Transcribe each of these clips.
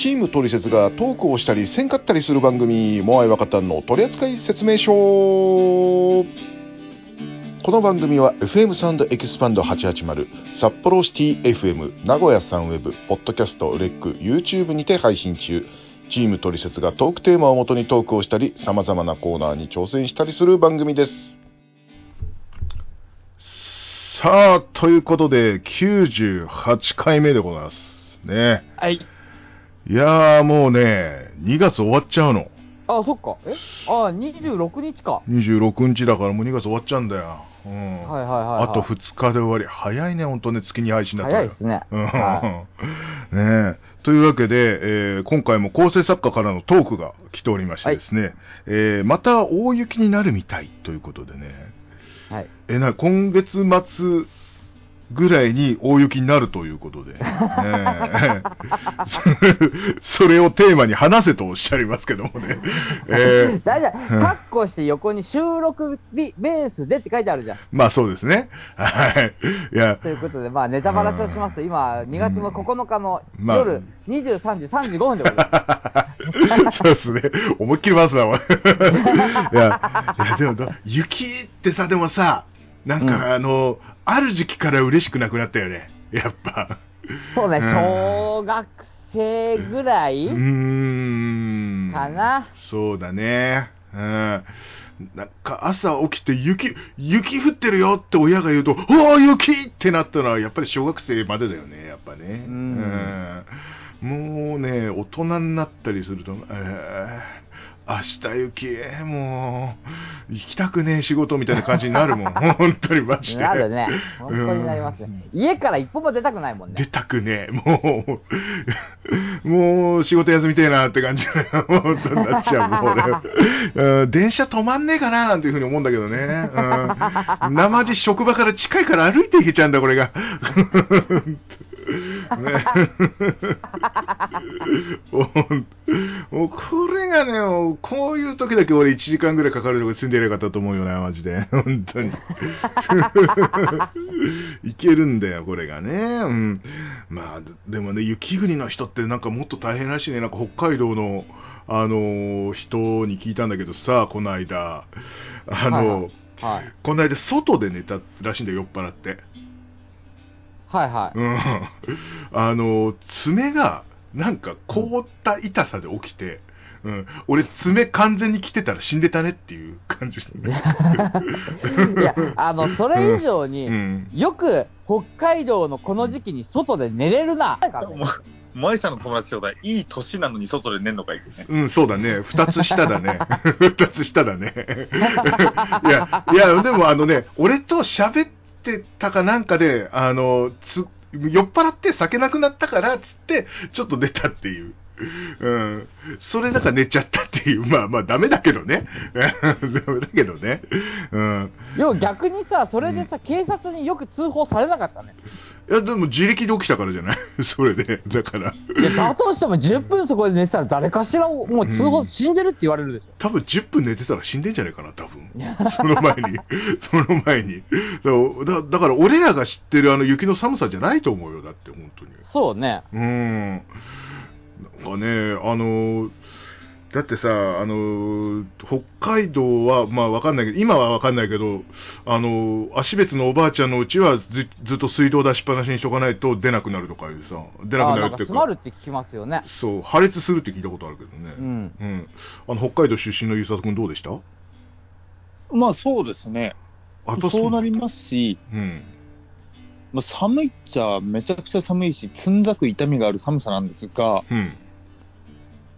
チームトリセツがトークをしたりせんかったりする番組モアイワカタンの取扱説明書この番組は FM サウンドエキスパンド880札幌シティ FM 名古屋サンウェブポッドキャストレック YouTube にて配信中。チームトリセツがトークテーマをもとにトークをしたり様々なコーナーに挑戦したりする番組です。さあということで98回目でございますね。はい。いやーもうね2月終わっちゃうのあ、そっか。え？あ、26日か。26日だからもう2月終わっちゃうんだよ、うんはいはいはい、はい。あと2日で終わり早いね本当ね月に配信だったら早いですね。うんは ねえというわけで、えー今回も構成作家からのトークが来ておりましてですね、えーまた大雪になるみたいということでね、い。はい。えな今月末ぐらいに大雪になるということで、それをテーマに話せとおっしゃいますけどもね、えー大丈夫。うんカッコして横に収録日ベースでって書いてあるじゃん。まあそうですね。はい。いや、ということで、まあ、ネタバラシをしますと、今、2月の9日のまあ夜23時35分でございます。そうですね。思いっきり回すな、お前いや、いや、でもど、雪ってさ、でもさ、なんか、うんある時期から嬉しくなくなったよね。やっぱ。そうね、うん小学生ぐらい。かなそうだね。うん。なんか朝起きて雪、雪降ってるよって親が言うと、おお、雪ってなったのはやっぱり小学生までだよね、やっぱね。うんうんもうね、大人になったりすると、えー明日雪、もう、行きたくねえ仕事みたいな感じになるもん。本当にマジで。なるね。本当になりますね。家から一歩も出たくないもん出ね。たくねえ。もう、もう仕事休みてえなって感じ本当になっちゃう、もう電車止まんねえかななんていうふうに思うんだけどね。うん、生地職場から近いから歩いていけちゃうんだ、これが。ね、もうこれがね、もうこういう時だけ俺1時間ぐらいかかるとこ住んでやればよかったと思うよな、マジで。本当に。いけるんだよ、これがね。うん。まあ、でもね、雪国の人ってなんかもっと大変らしいね。なんか北海道の、あのー人に聞いたんだけどさ、この間。あの、はい。この間外で寝たらしいんだよ、酔っ払って。はいはい。うん。あの、爪が、なんか凍った痛さで起きて、うん。俺、爪完全に来てたら死んでたねっていう感じだね。いや、あの、それ以上に、うん。よく北海道のこの時期に外で寝れるな。なんかもう、舞さんの友達ちょうだい。いい年なのに外で寝んのかいね。うん、そうだね。二つ下だね。二つ下だね。いや、いや、でもあのね、俺と喋っててたかなんかで、あの、つ、酔っ払って酒なくなったからっ、つって、ちょっと出たっていう。うん。それだから寝ちゃったっていう。まあまあ、ダメだけどね。ダメだけどね。うん。でも逆にさ、それでさ、警察によく通報されなかったね。いや、でも自力で起きたからじゃない？それで。だから。いや、だとしても10分そこで寝てたら誰かしらをもう通報、うん死んでるって言われるでしょ。多分10分寝てたら死んでんじゃないかな、多分。その前に。その前に。だだから俺らが知ってるあの雪の寒さじゃないと思うよ、だって本当に。そうね。うーん。かね、あの、だってさ、あの、北海道は、まあわかんないけど、今はわかんないけど、あの、足別のおばあちゃんのうちはずずっと水道出しっぱなしにしとかないと出なくなるとかいうさ、出なくあなるっていう詰まるって聞きますよね。そう、破裂するって聞いたことあるけどね。うん。うん。あの、北海道出身のゆうさとくんどうでした？まあそうですね。あやっぱそうなりますし、うん。まあ、寒いっちゃめちゃくちゃ寒いし、つんざく痛みがある寒さなんですが、うん。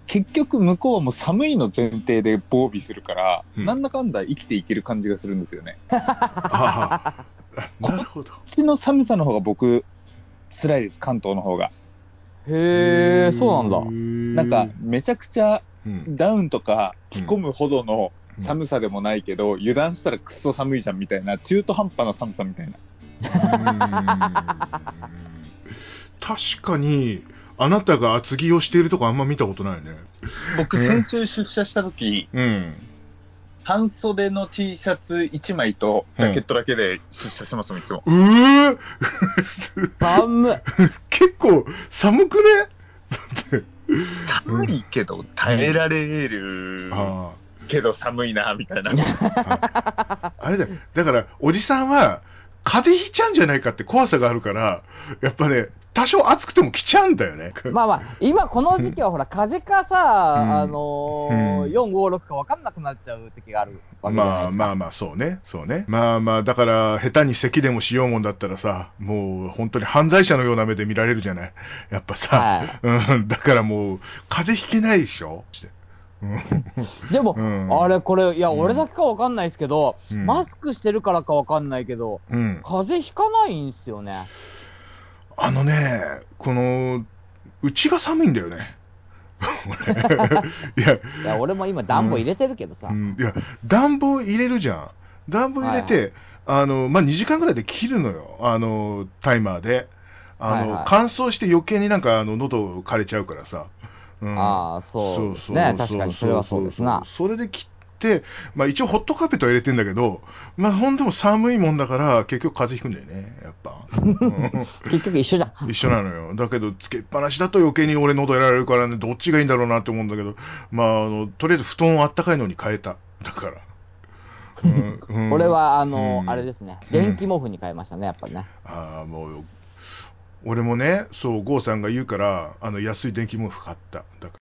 結局向こうはもう寒いの前提で防備するから、うんなんだかんだ生きていける感じがするんですよね。ああ、なるほど。こっちの寒さの方が僕、辛いです、関東の方が。へえ、そうなんだ。なんか、めちゃくちゃうん、ダウンとか着込むほどの寒さでもないけど、油断したらくっそ寒いじゃんみたいな、中途半端な寒さみたいな。確かに、あなたが厚着をしているとこあんま見たことないね。僕、ね先週出社した時、うん。半袖の T シャツ1枚とジャケットだけで出社してますもん、いつも。うー寒い。結構寒くね？だって寒いけど耐えられるあけど寒いな、みたいな。ああれだよ。だから、おじさんは、風邪ひいちゃうんじゃないかって怖さがあるから、やっぱね、多少暑くても来ちゃうんだよね。まあまあ、今この時期は ほら、風かさ、うんあのーうん4、5、6か分かんなくなっちゃう時があるわけじゃないまあですか。まあまあ、そうね、そうね。まあまあ、だから、下手に咳でもしようもんだったらさ、もう本当に犯罪者のような目で見られるじゃない。やっぱさ、はいうん、だからもう、風邪ひけないでしょ。うんでも、うんあれ、これ、いや、うん俺だけか分かんないですけど、うんマスクしてるからか分かんないけど、うん、風邪ひかないんすよね。あのね、この、うちが寒いんだよね。俺いや、いや、俺も今暖房入れてるけどさ。うん、いや、暖房入れるじゃん。暖房入れて、あの、まあ、2時間ぐらいで切るのよ。あの、タイマーで。あの、はいはい乾燥して余計になんか、あの、喉枯れちゃうからさ。うん、ああ、そうですね。確かにそれはそうですな。それで切まあ、一応ホットカーペットは入れてんだけど、まあ、ほんでも寒いもんだから、結局風邪ひくんだよね、やっぱ。うん結局一緒じゃん。一緒なのよ。だけど、つけっぱなしだと余計に俺喉やられるからね、どっちがいいんだろうなって思うんだけど、まあ、あの、とりあえず布団をあったかいのに変えた。だから。うんうん俺は、あの、うんあれですね。うん電気毛布に変えましたね、やっぱりね。ああ、もう、俺もね、そう、郷さんが言うから、あの、安い電気毛布買った。だか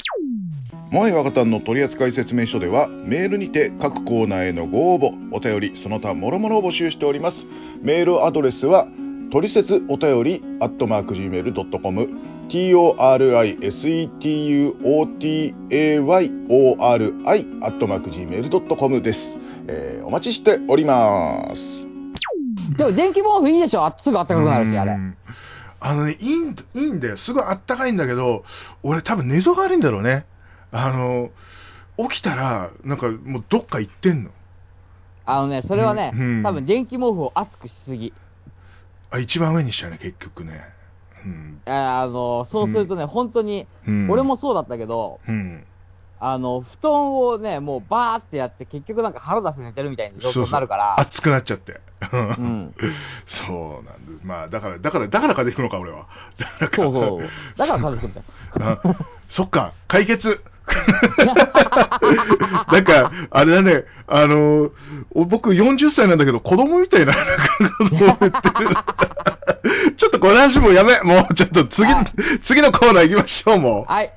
らモアイ若旦の取扱説明書ではメールにて各コーナーへのご応募お便りその他諸々を募集しております。メールアドレスはトリセツお便りアットマーク Gmail.com torisetuotayori アットマーク Gmail.com です、えーお待ちしております。でも電気毛布いいでしょ。あすぐ暖かくなるし、あれ。う。んあのね、いいん、いいんだよ。すごいあったかいんだけど、俺多分寝相が悪いんだろうね。あの、起きたら、なんかもうどっか行ってんの。あのね、それはね、うん多分電気毛布を熱くしすぎ。あ、一番上にしちゃうね、結局ね。うん。あの、そうするとね、本当に、うん、俺もそうだったけど、うん。あの、布団をね、もうバーってやって、結局なんか腹出して寝てるみたいな状況になるから、熱くなっちゃって。うん。そうなんだ。まあ、だから、だから、だから風邪ひくのか、俺は。だからそうそう。だから風邪ひくんだよ。あそっか、解決。なんか、あれだね、あのお僕40歳なんだけど、子供みたいな、ちょっとこの話もうやめ、もうちょっと次、はい次のコーナー行きましょう、もう。はい。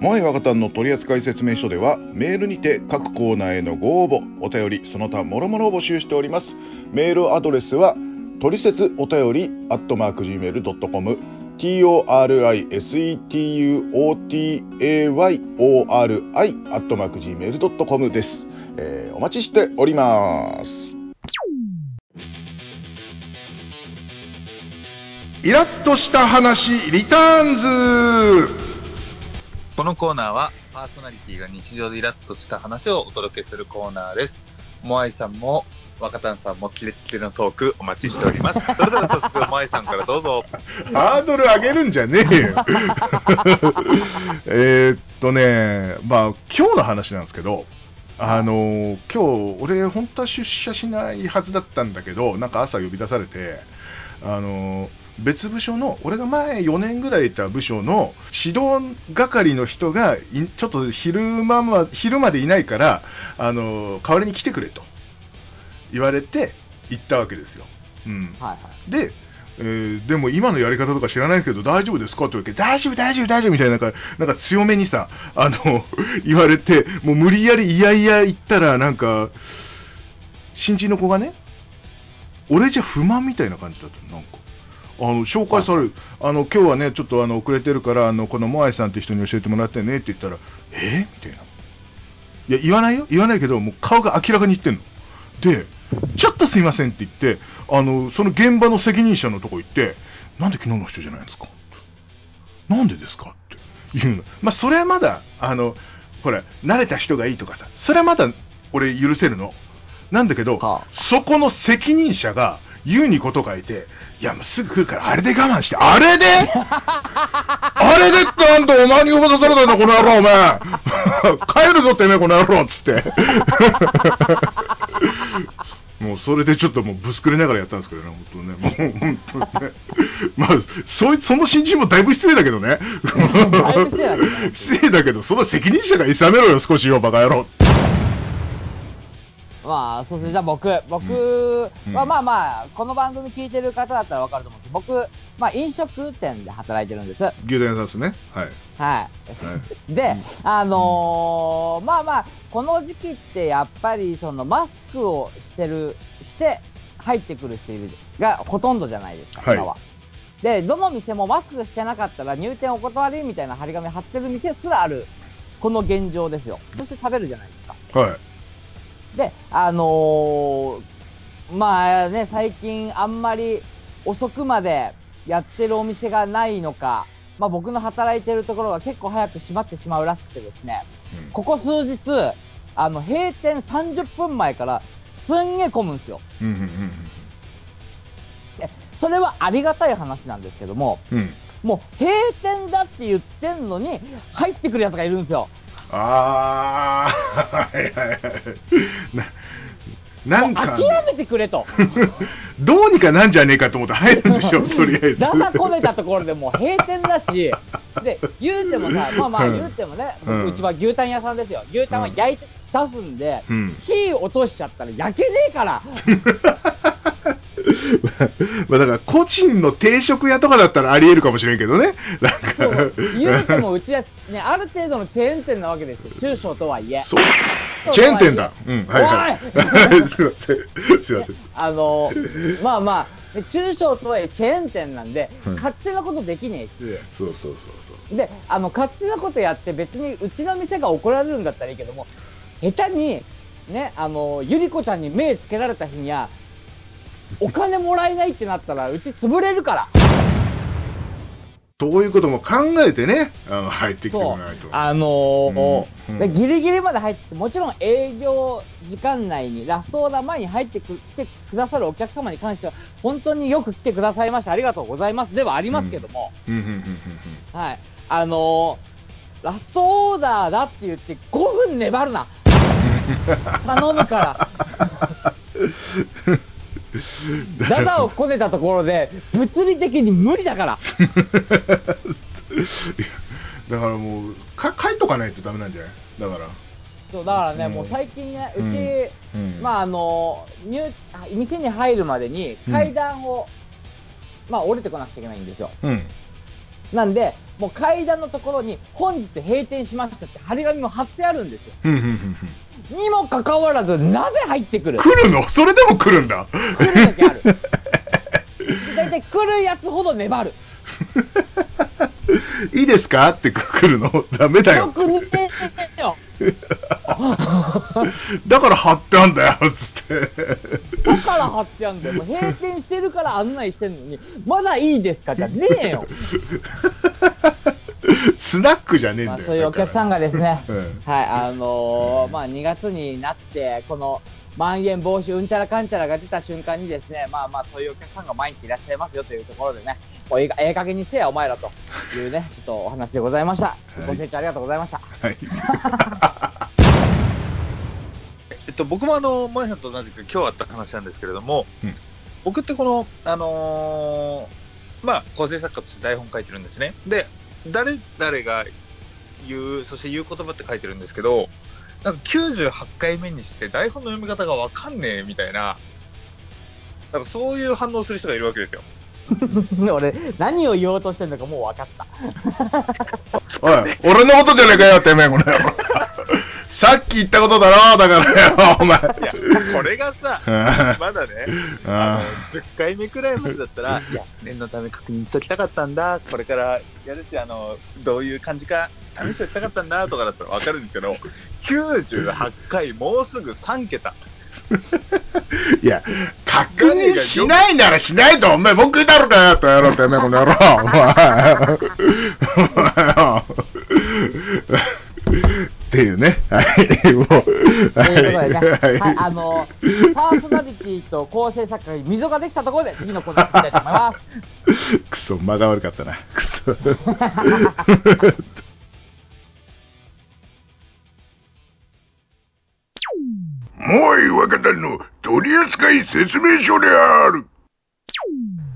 モアイ若旦の取扱説明書ではメールにて各コーナーへのご応募お便りその他諸々を募集しております。メールアドレスはトリセツお便りアットマーク Gmail.com torisetuotayori アットマーク Gmail.com です、えーお待ちしております。イラッとした話、リターンズ。このコーナーは、パーソナリティが日常でイラッとした話をお届けするコーナーです。モアイさんも、若旦さんもキレッキレのトークお待ちしております。それでは早速、モアイさんからどうぞ。ハードル上げるんじゃねえよ。えーっとね、まあ、今日の話なんですけど、あの今日俺、本当は出社しないはずだったんだけど、なんか朝呼び出されて、あの別部署の、俺が前4年ぐらいいた部署の指導係の人がい、ちょっと昼間ま昼までいないから、あの代わりに来てくれと言われて行ったわけですよ。うん、はいはい。で、えーでも今のやり方とか知らないけど大丈夫ですかって言われて、大丈夫、大丈夫、大丈夫みたいな、なんか、なんか強めにさ、あの、言われて、もう無理やりいやいや言ったら、なんか、新人の子がね、俺じゃ不満みたいな感じだったのなんか。あの紹介される、あの今日はね、ちょっとあの遅れてるから、あのこのモアイさんって人に教えてもらってねって言ったら、え？みたいな。いや、言わないよ、言わないけど、もう顔が明らかに言ってんの。で、ちょっとすいませんって言って、あの、その現場の責任者のとこ行って、なんで昨日の人じゃないんですか？なんでですかって言うの。まあ、それはまだ、あの、ほら、慣れた人がいいとかさ、それはまだ俺許せるの。なんだけど、はそこの責任者が言うにこと書いて、いや、もうすぐ来るから、あれで我慢して、あれで？あれでってあんたお前に呼ばされたんだ、この野郎、お前。帰るぞ、てめえ、この野郎、つって。もうそれでちょっともうぶつくれながらやったんですけどね、本当ね。もう本当ね。まあ、そいその新人もだいぶ失礼だけどね。だいぶ失礼だけどね失礼だけど、その責任者がいさめろよ、少しよ、バカ野郎。まあ、そうですね。じゃあ僕、僕うんはまあまあ、この番組聞いてる方だったらわかると思うんですけど、僕、まあ飲食店で働いてるんです。はい。牛丼屋さんですね。はい。はいで、あのーまあまあ、この時期ってやっぱりそのマスクをしてる、して入ってくる人いるがほとんどじゃないですか、はい今は。で、どの店もマスクしてなかったら入店お断りみたいな張り紙貼ってる店すらある、この現状ですよ。そして食べるじゃないですか。はい。で、あのーまあね、最近あんまり遅くまでやってるお店がないのか、まあ僕の働いてるところが結構早く閉まってしまうらしくてですね、ここ数日、あの、閉店30分前からすんげえ混むんですよ。うんうんでそれはありがたい話なんですけども、うんうん。もう閉店だって言ってんのに、入ってくるやつがいるんですよ。あー、はいはいはい。な、なんか、諦めてくれと。どうにかなんじゃねえかと思って入るんでしょ、とりあえず。だだこねたところでもう閉店だし、で、言うてもさ、まあまあうん言うてもね、うんうちは牛タン屋さんですよ。牛タンは焼いて出すんで、うん火落としちゃったら焼けねえから。まあだから、個人の定食屋とかだったらあり得るかもしれんけどね。なんかそう言うてもうちはね、ある程度のチェーン店なわけですよ。中小とはいえ。そうチェーン店だ。うん、はいはい。すいません。すいません。あのまあまあ、中小とはいえチェーン店なんで、うん勝手なことできねえし、そうそうそうそう。で、あの、勝手なことやって別にうちの店が怒られるんだったらいいけども、下手に、ね、あの、ゆり子ちゃんに目つけられた日には、お金もらえないってなったら、うち潰れるから。そういうことも考えてね、あの入ってきてそうもらわないと。。あのーうんうんでギリギリまで入って、もちろん営業時間内に、ラストオーダー前に入ってく来てくださるお客様に関しては、本当によく来てくださいましてありがとうございますではありますけども、うんうんうんうんはい。あのーラストオーダーだって言って5分粘るな。頼むから。ダダをこねたところで、物理的に無理だから。だからもう、か書いとかないとダメなんじゃない？だから。そう、だからね、うんもう最近ね、うち、うんまああの、入、店に入るまでに階段を、まあ降りてこなくちゃいけないんですよ。うん。なんで、もう階段のところに、本日閉店しましたって張り紙も貼ってあるんですよ。にもかかわらず、なぜ入ってくる？来るの？それでも来るんだ。来る時ある。大体来るやつほど粘る。いいですか？って来るの？ダメだよ。よく似てるよ。だから貼ってあんだよ、つって。だから貼ってあんだよ。もう閉店してるから案内してんのに、まだいいですか？じゃねえよ。スナックじゃねえんだよ。まあ、そういうお客さんがですね、うんはい、あのーまあ、2月になって、この、まん延防止うんちゃらかんちゃらが出た瞬間にですね、まあまあ、そういうお客さんが毎日いらっしゃいますよというところでね、もうええ加減にせえや、お前らというね、ちょっとお話でございました。いご清聴ありがとうございました。はい。えっと、僕もあの、萌さんと同じく今日あった話なんですけれども、うん僕ってこの、あのーまあ、構成作家として台本書いてるんですね。で、誰々が言う、そして言う言葉って書いてるんですけど、なんか98回目にして台本の読み方がわかんねえみたいな、なんかそういう反応する人がいるわけですよ。俺、何を言おうとしてんのかもう分かった。おい、俺のことじゃねえかよ、てめえ、この野郎。さっき言ったことだろ、だからよ、お前。これがさ、まだね、あの10回目くらいまでだったら、いや、念のため確認しときたかったんだ、これからやるし、あのどういう感じか試しておきたかったんだとかだったら分かるんですけど、98回、もうすぐ3桁。いや、確認しないならしないと、お前、文句言いだろかよ、とやろう、てめえ、この野郎。お前。っていうね。はい。もう。ということでね、はい、はいあの、パーソナリティと構成作家に溝ができたところで、次のコーナーに行きたいと思います。くそ、間が悪かったな。くそ。もうい若旦の取扱説明書である。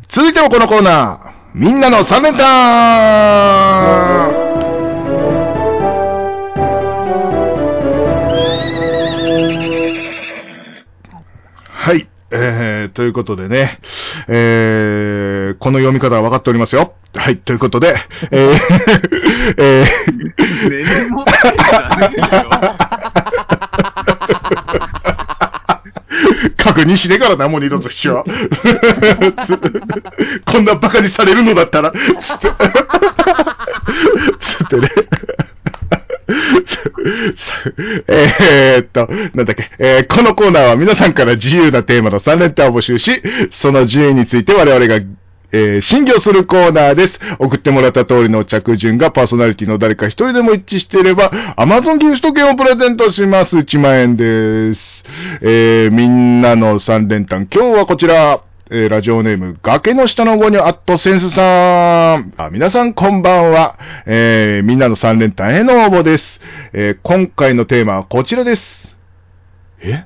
続いてはこのコーナー、みんなの三連単ー、ということでね、えー、この読み方は分かっておりますよ。はい、ということで、えー、えー。確認しねえからな、もう二度としちゃ。こんなバカにされるのだったら。つってね。えーっと、なんだっけ、えーこのコーナーは皆さんから自由なテーマの3連単を募集し、その順位について我々が、えー審議をするコーナーです。送ってもらった通りの着順がパーソナリティの誰か一人でも一致していれば、Amazon ギフト券をプレゼントします。1万円です。えーみんなの3連単、今日はこちら。えーラジオネーム、崖の下のゴニョアットセンスさん。あ皆さんこんばんは。えーみんなの3連単への応募です。えー今回のテーマはこちらです。え？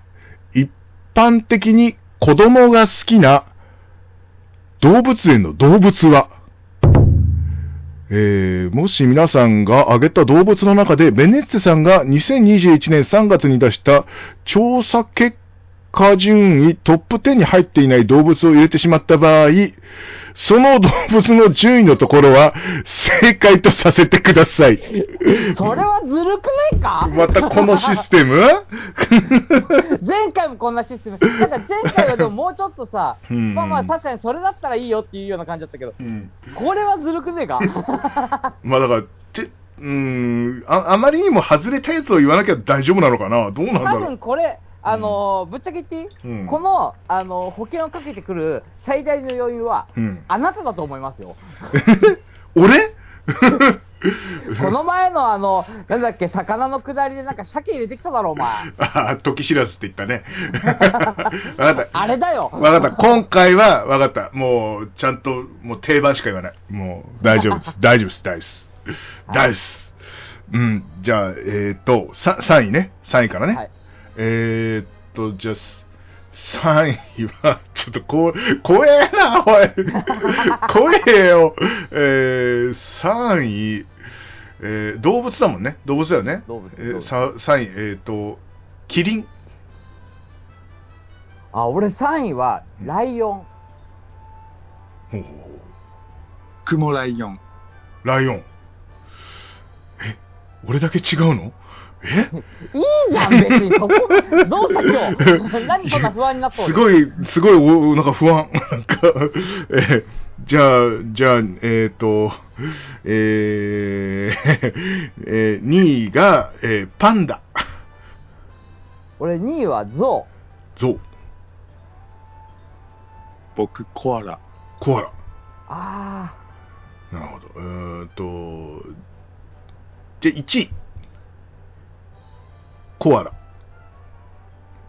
一般的に子供が好きな動物園の動物は？えーもし皆さんが挙げた動物の中で、ベネッツェさんが2021年3月に出した調査結果順位トップ10に入っていない動物を入れてしまった場合、その動物の順位のところは正解とさせてください。それはずるくないか？またこのシステム？前回もこんなシステム。なんか前回はでももうちょっとさ、うんまあまあ確かにそれだったらいいよっていうような感じだったけど、うんこれはずるくねえか？まあだから、て、うーんあ、あまりにも外れたやつを言わなきゃ大丈夫なのかな？どうなんだ多ろう？分これ、あのーぶっちゃけ言っていい、うんこの、あのー保険をかけてくる最大の要因は、うん、あなただと思いますよ。俺？この前のあの、なんだっけ、魚の下りでなんか鮭入れてきただろ、お前。あ時知らずって言ったね。わかった。あれだよ。わかった。今回は、わかった。もう、ちゃんと、もう定番しか言わない。もう、大丈夫です。大丈夫です。大丈夫です。大丈夫です。うん。じゃあ、えっ、ー、と、さ3位ね。3位からね。はいえー、っと、じゃあ、3位は、ちょっとこう、怖えな、おい。怖えよ。えー、3位、えー、動物だもんね。動物だよね。動物えー、動物さ3位、えー、っと、キリン。あ、俺3位は、ライオン。ほうほうほうクモライオン。ライオン。え、俺だけ違うの？えいいじゃん、別に。そこ、どうした今日。何そんな不安になっとるすごい、すごい、おなんか不安。なんか、えーじゃあ、じゃあ、えっ、と、えーえー、2位が、えーパンダ。俺2位はゾゾウ、僕、コアラ。コアラ。ウ。あなるほど。えーと、じゃあ1位。コアラ。ー、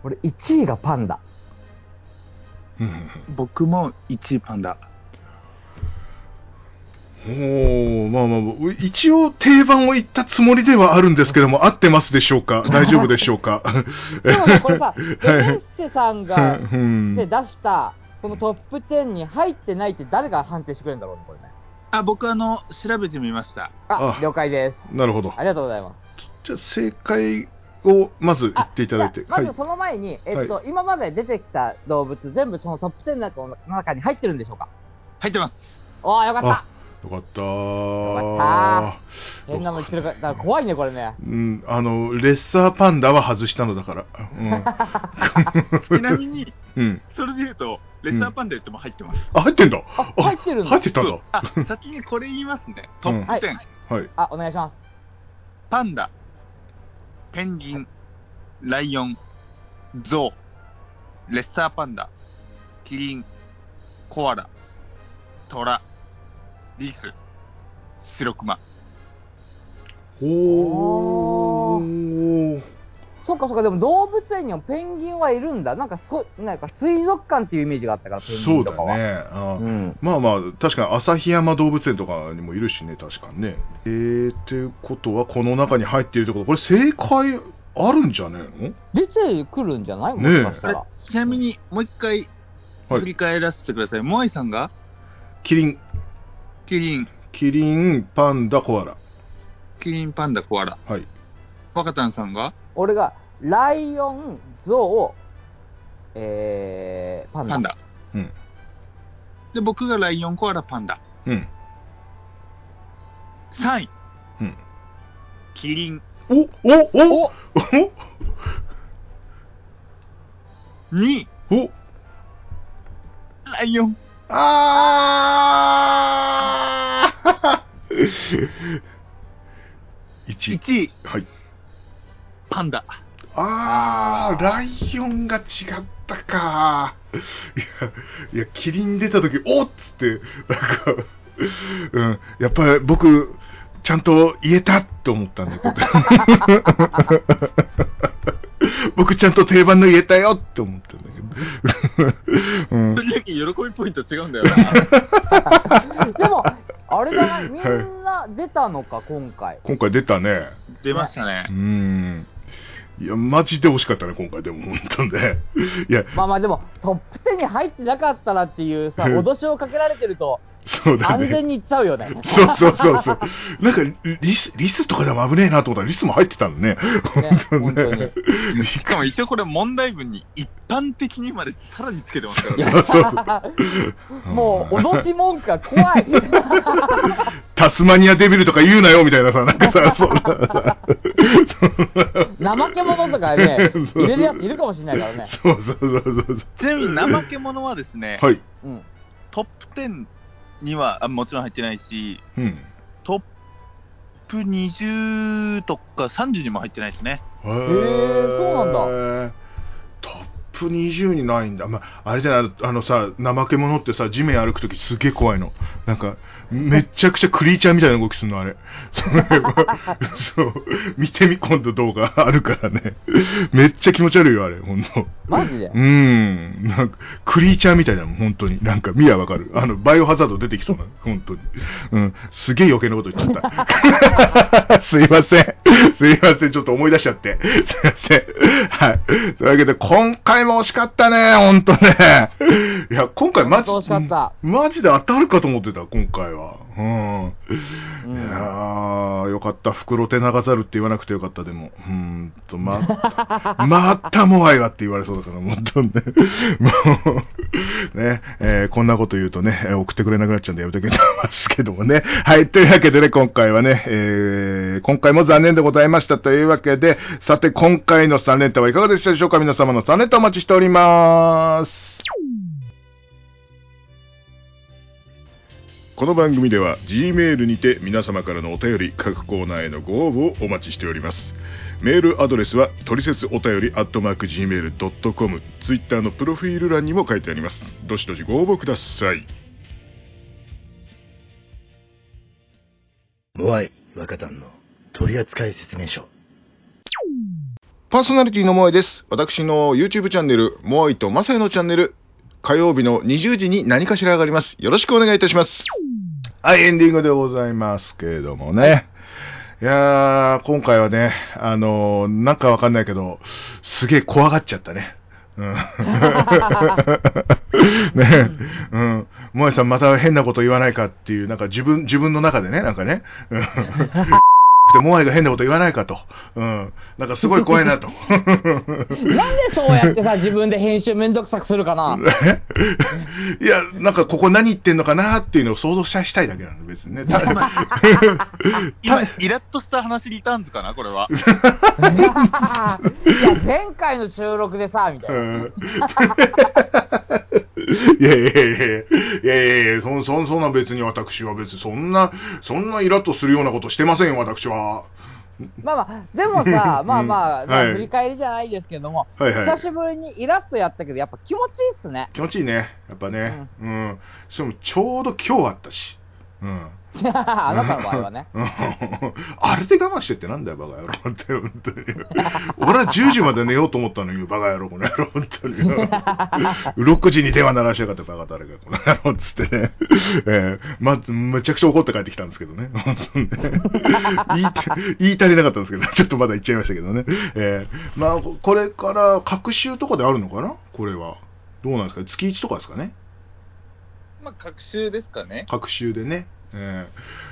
俺1位がパンダ。うん僕も1位パンダ。おーまあまあまあ、一応定番を言ったつもりではあるんですけども、合ってますでしょうか？大丈夫でしょうか？でもね、これさ、はいベネッセさんが、うんで出した、このトップ10に入ってないって誰が判定してくれるんだろうね、これね。あ、僕、あの、調べてみました。あ、あ了解です。なるほど。ありがとうございます。じゃあ正解をまず言っていただいて。まずその前に、えっと、今まで出てきた動物、全部そのトップ10の中に入ってるんでしょうか？入ってます。おー、よかったあよかったよか変なの言ってるから、だから怖いね、これね。うん、あの、レッサーパンダは外したのだから。うん。ちなみに、うん。それで言うと、レッサーパンダ言っても入ってます。あ、入ってんだ。あ入ってるんだ入ってたんだ先にこれ言いますね。トップはい10。はい。あ、お願いします。パンダ、ペンギン、ライオン、ゾウ、レッサーパンダ、キリン、コアラ、トラ、リス、シロクマ。ほー。そっかそっか、でも動物園にもペンギンはいるんだ。なんかそ、なんか水族館っていうイメージがあったから、ペンギそうだンとかは。ね。あうん。まあまあ、確かに旭山動物園とかにもいるしね、確かにね。えー、っていうことは、この中に入っているってこと、これ正解あるんじゃねえの？出てくるんじゃない？もしかしたら。ちなみに、もう一回、はい振り返らせてください。モアイさんが？キリン、キリン、キリン、パンダ、コアラ。キリン、パンダ、コアラ。はい。若田さんが？俺が、ライオン、ゾウ、えー、パンダ。パンダ。うん。で、僕がライオン、コアラ、パンダ。うん。3位、うん。キリン。おおおおお2位、おライオン。あー 1 1位、はい。パンダ。あー、ライオンが違ったか。いや、いや、キリン出た時おっつって、なんか、うん、やっぱり僕、ちゃんと言えたって思ったんだけど。僕ちゃんと定番の言えたよって思ったんだけど。うん喜びポイント違うんだよな。でも、あれじゃないみんな出たのか、今回。今回出たね。出ましたねう。ん。いや、マジで惜しかったね、今回でも、本当ね。いや、まあまあでも、トップ10に入ってなかったらっていうさ、うん脅しをかけられてると、そうだね。安全にいっちゃうよね。そうそうそうそう。なんかリス、リスとかでも危ねえなと思ったら、リスも入ってたのね。本当にしかも一応これ問題文に一般的にまでさらにつけてますからね。もう、脅し文句が怖い。タスマニアデビルとか言うなよみたいなさ、なんかさ、そんな怠け者とかね、入れるやついるかもしれないからね。そうそうそうそうちなみに怠け者はですね。はい。うん。トップ10にはあもちろん入ってないし、うん。トップ20とか30にも入ってないですね。へーそうなんだ。トップ20にないんだ。まあ、あれじゃない、あのさ、怠け者ってさ、地面歩くときすげえ怖いの。なんか、めっちゃくちゃクリーチャーみたいな動きするの、あれ。そう。見てみ、今度動画あるからね。めっちゃ気持ち悪いよ、あれ、ほんと。マジで？うーん。なんか、クリーチャーみたいなもん、本当に。なんか、見りゃわかる。あの、バイオハザード出てきそうな、本当に。うん。すげえ余計なこと言っちゃった。すいません。すいません。ちょっと思い出しちゃって。すいません。はい。というわけで、今回も惜しかったね、本当ね。いや、今回マジ、マジで当たるかと思ってた、今回は。うん。ういやん。ー、よかった。袋手長猿って言わなくてよかった、でも。うーんと、ま、またもあいわって言われそうだから、本当にね。もう、ね、えーこんなこと言うとね、えー送ってくれなくなっちゃうんでやめときますけどもね。はい、というわけでね、今回はね、えー今回も残念でございましたというわけで、さて、今回の3連単はいかがでしたでしょうか？皆様の3連単お待ちしております。この番組では G メールにて皆様からのお便り各コーナーへのご応募をお待ちしております。メールアドレスはトリセツお便りアットマーク Gmail.com ツイッターのプロフィール欄にも書いてあります。どしどしご応募ください。モアイ若旦の取扱説明書。パーソナリティのモアイです。私の YouTube チャンネルモアイとマサイのチャンネル火曜日の20時に何かしら上がりますよろしくお願いいたしますはいエンディングでございますけれどもねいやー、今回はね、あのーなんかわかんないけど、すげえ怖がっちゃったね。うん。ねうん。萌さんまた変なこと言わないかっていう、なんか自分、自分の中でね、なんかね。うん。で、モアイが変なこと言わないかと。うん。なんかすごい怖いなと。なんでそうやってさ、自分で編集めんどくさくするかな？え いや、なんかここ何言ってんのかなっていうのを想像したしたいだけなの、別にね。た 今、イラッとした話リターンズかなこれは？いや、前回の収録でさ、みたいな。うんいやいやいやいやいやいやそんそんそんな別に私は別にそんな、そんなイラッとするようなことしてませんよ、私は。まあまあ、でもさ、まあまあ、振り返りじゃないですけども、はいはい久しぶりにイラッとやったけど、やっぱ気持ちいいっすね。気持ちいいね、やっぱね。うん。しかもちょうど今日あったし。うん。あなたの場合はね。うんあれで我慢してってなんだよ、バカ野郎って、本当に。俺は10時まで寝ようと思ったのに、バカ野郎、この野郎、本当に。6時に電話鳴らしやがって、バカ誰か、この野郎、つってね。えーま、めちゃくちゃ怒って帰ってきたんですけどね。言い言い足りなかったんですけど、ちょっとまだ言っちゃいましたけどね。えーまあ、これから、各週とかであるのかな？これは。どうなんですか？月1とかですかね？まあ、学習ですかね。各週でね、え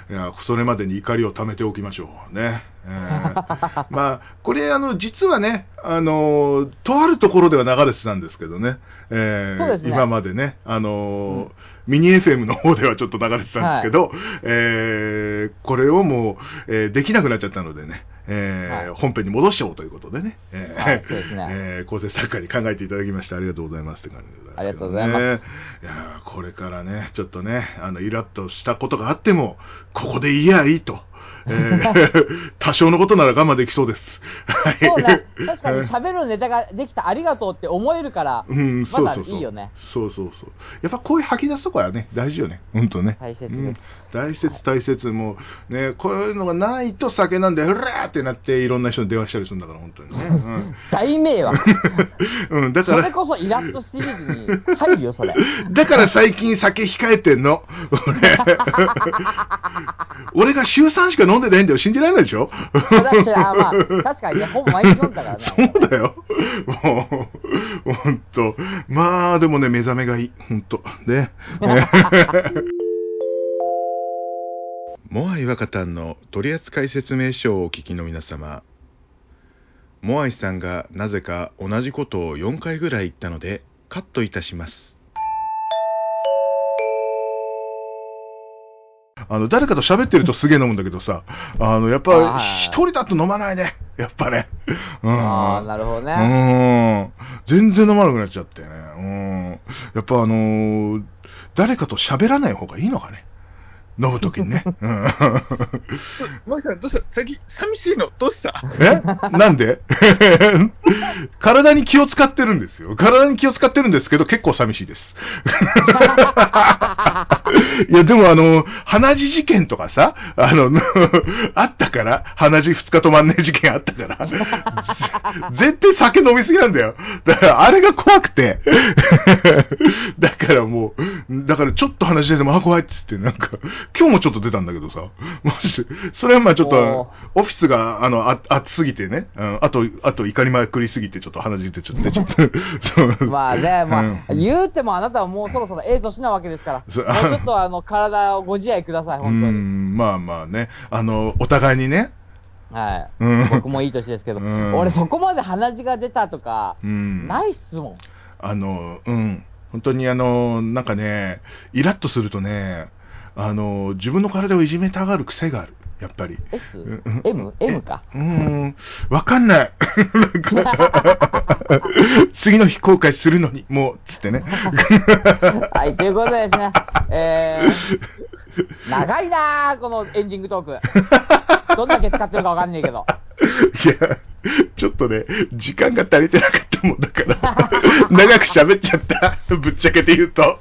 ーいやそれまでに怒りを溜めておきましょうね。えー まあ、これ、あの、実はね、あの、とあるところでは流れてたんですけどね、えーそうですね。今までね、あの、ミニ FM の方ではちょっと流れてたんですけど、えーこれをもう、えーできなくなっちゃったのでね、えーはい本編に戻しちゃおうということでね、えーはいそうですね。えー構成作家に考えていただきましてありがとうございますって感じでございます、ありがとうございます。いやーこれからね、ちょっとね、あのイラッとしたことがあっても、ここで言いやいいと。えー 多少のことなら我慢できそうです。はいそうね。確かに喋るネタができたありがとうって思えるから、うん、まだいいよね。そうそうそう。やっぱこういう吐き出すとこはね、大事よね。本当ね。大切ですうん大切、大切。もう、ね、こういうのがないと酒なんで、うらーってなって、いろんな人に電話したりするんだから、本当にね。大迷惑。うん。うん、だかそれら、こそイラッとシリーズに入るよ、それ。だから最近酒控えてんの。俺。俺が週3しか飲んでないんだよ。信じられないでしょ？私はまあ、確かにね、ほぼ毎日飲んだからね。そうだよ。もう、ほんと。まあ、でもね、目覚めがいい。ほんと。ね。モアイ若旦の取扱説明書をお聞きの皆様。モアイさんがなぜか同じことを4回ぐらい言ったので、カットいたします。あの、誰かと喋ってるとすげえ飲むんだけどさ、あの、やっぱ一人だと飲まないね。やっぱね。うん。ああ、なるほどね。うん。全然飲まなくなっちゃってね。うん。やっぱあのー誰かと喋らない方がいいのかね。飲むときにね。うん。マキさん、どうした？最近、寂しいの？どうした？え？なんで？体に気を使ってるんですよ。体に気を使ってるんですけど、結構寂しいです。いや、でもあの、鼻血事件とかさ、あの、あったから、鼻血2日止まんねえ事件あったから、ぜ絶対酒飲みすぎなんだよ。だから、あれが怖くて。だからもう、だからちょっと鼻血出ても、あ、怖いっつって、なんか、今日もちょっと出たんだけどさ、もし、それはまあちょっと、オフィスが、あの、あ暑すぎてね、うん、あと、あと怒りまくりすぎて、ちょっと鼻血出て、ちょっと出ちゃった。そう。まあね、まあ、うん。言うてもあなたはもうそろそろええ年なわけですから、もうちょっとあの体をご自愛ください、本当うに。ん、まあまあね、あの、お互いにね、はい。うん。僕もいい年ですけど、うん。俺そこまで鼻血が出たとか、うん、ないっすもん。あの、うん、本当にあの、なんかね、イラッとするとね、あの、自分の体をいじめたがる癖がある、やっぱり。S? うん M? M か？うーん、わかんない。次の日後悔するのに、もう、つってね。はい、ということでですね、えー、長いなー、このエンディングトーク。どんだけ使ってるかわかんねえけど。いや、ちょっとね、時間が足りてなかったもんだから、長く喋っちゃった。ぶっちゃけて言うと。は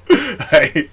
い。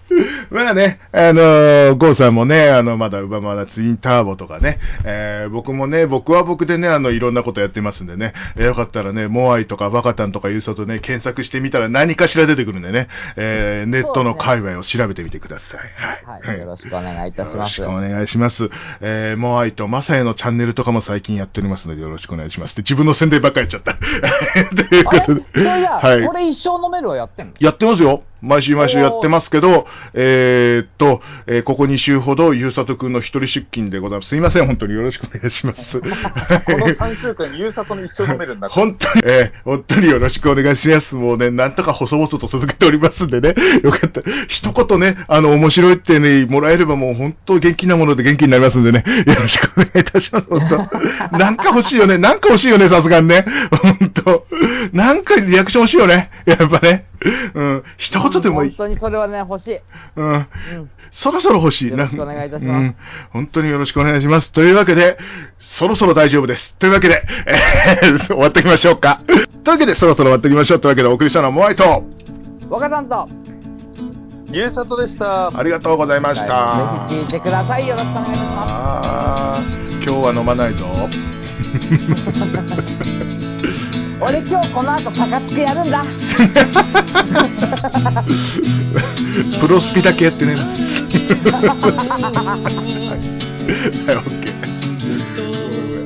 まあね、あのーゴーさんもね、あの、まだ、まだツインターボとかね、えー僕もね、僕は僕でね、あの、いろんなことやってますんでね、えーよかったらね、モアイとかバカタンとかいう外ね、検索してみたら何かしら出てくるんでね、えーネットの界隈を調べてみてください。はい。はい、よろしくお願いいたしよろます。しくお願いします。えー、モアイとマサヤのチャンネルとかも最近やっておりますのでよろしくお願いします。で自分の宣伝ばっかりやっちゃった。ということで。それ？じゃあ、はいこれ一生飲めるをやってんの？やってますよ。毎週毎週やってますけど、えーっと、えーここ2週ほど、ゆうさとくんの一人出勤でございます。すいません、本当によろしくお願いします。この3週間、ゆうさとの一生飲めるんだ。本当に、えー本当によろしくお願いします。もうね、なんとか細々と続けておりますんでね、よかった。一言ね、あの、面白いってね、もらえればもう本当元気なもので元気になりますんでね、よろしくお願いいたします。本当なんか欲しいよね、なんか欲しいよね、さすがにね。本当なんかリアクション欲しいよね、やっぱね。うん、一言でもいい。本当にそれはね、欲しい。うん。うん。そろそろ欲しい。よろしくお願いいたしますうん。本当によろしくお願いします。というわけで、そろそろ大丈夫です。というわけで、えー終わっておきましょうか。というわけで、そろそろ終わっておきましょう。というわけで、お送りしたのはモアイと、若さんと、ゆうさとでした。ありがとうございましたぜひ聞いてください。よろしくお願いしまあー今日は飲まないぞす。俺今日この後パカつくやるんだ。プロスピだけやってね。はい、はい、OK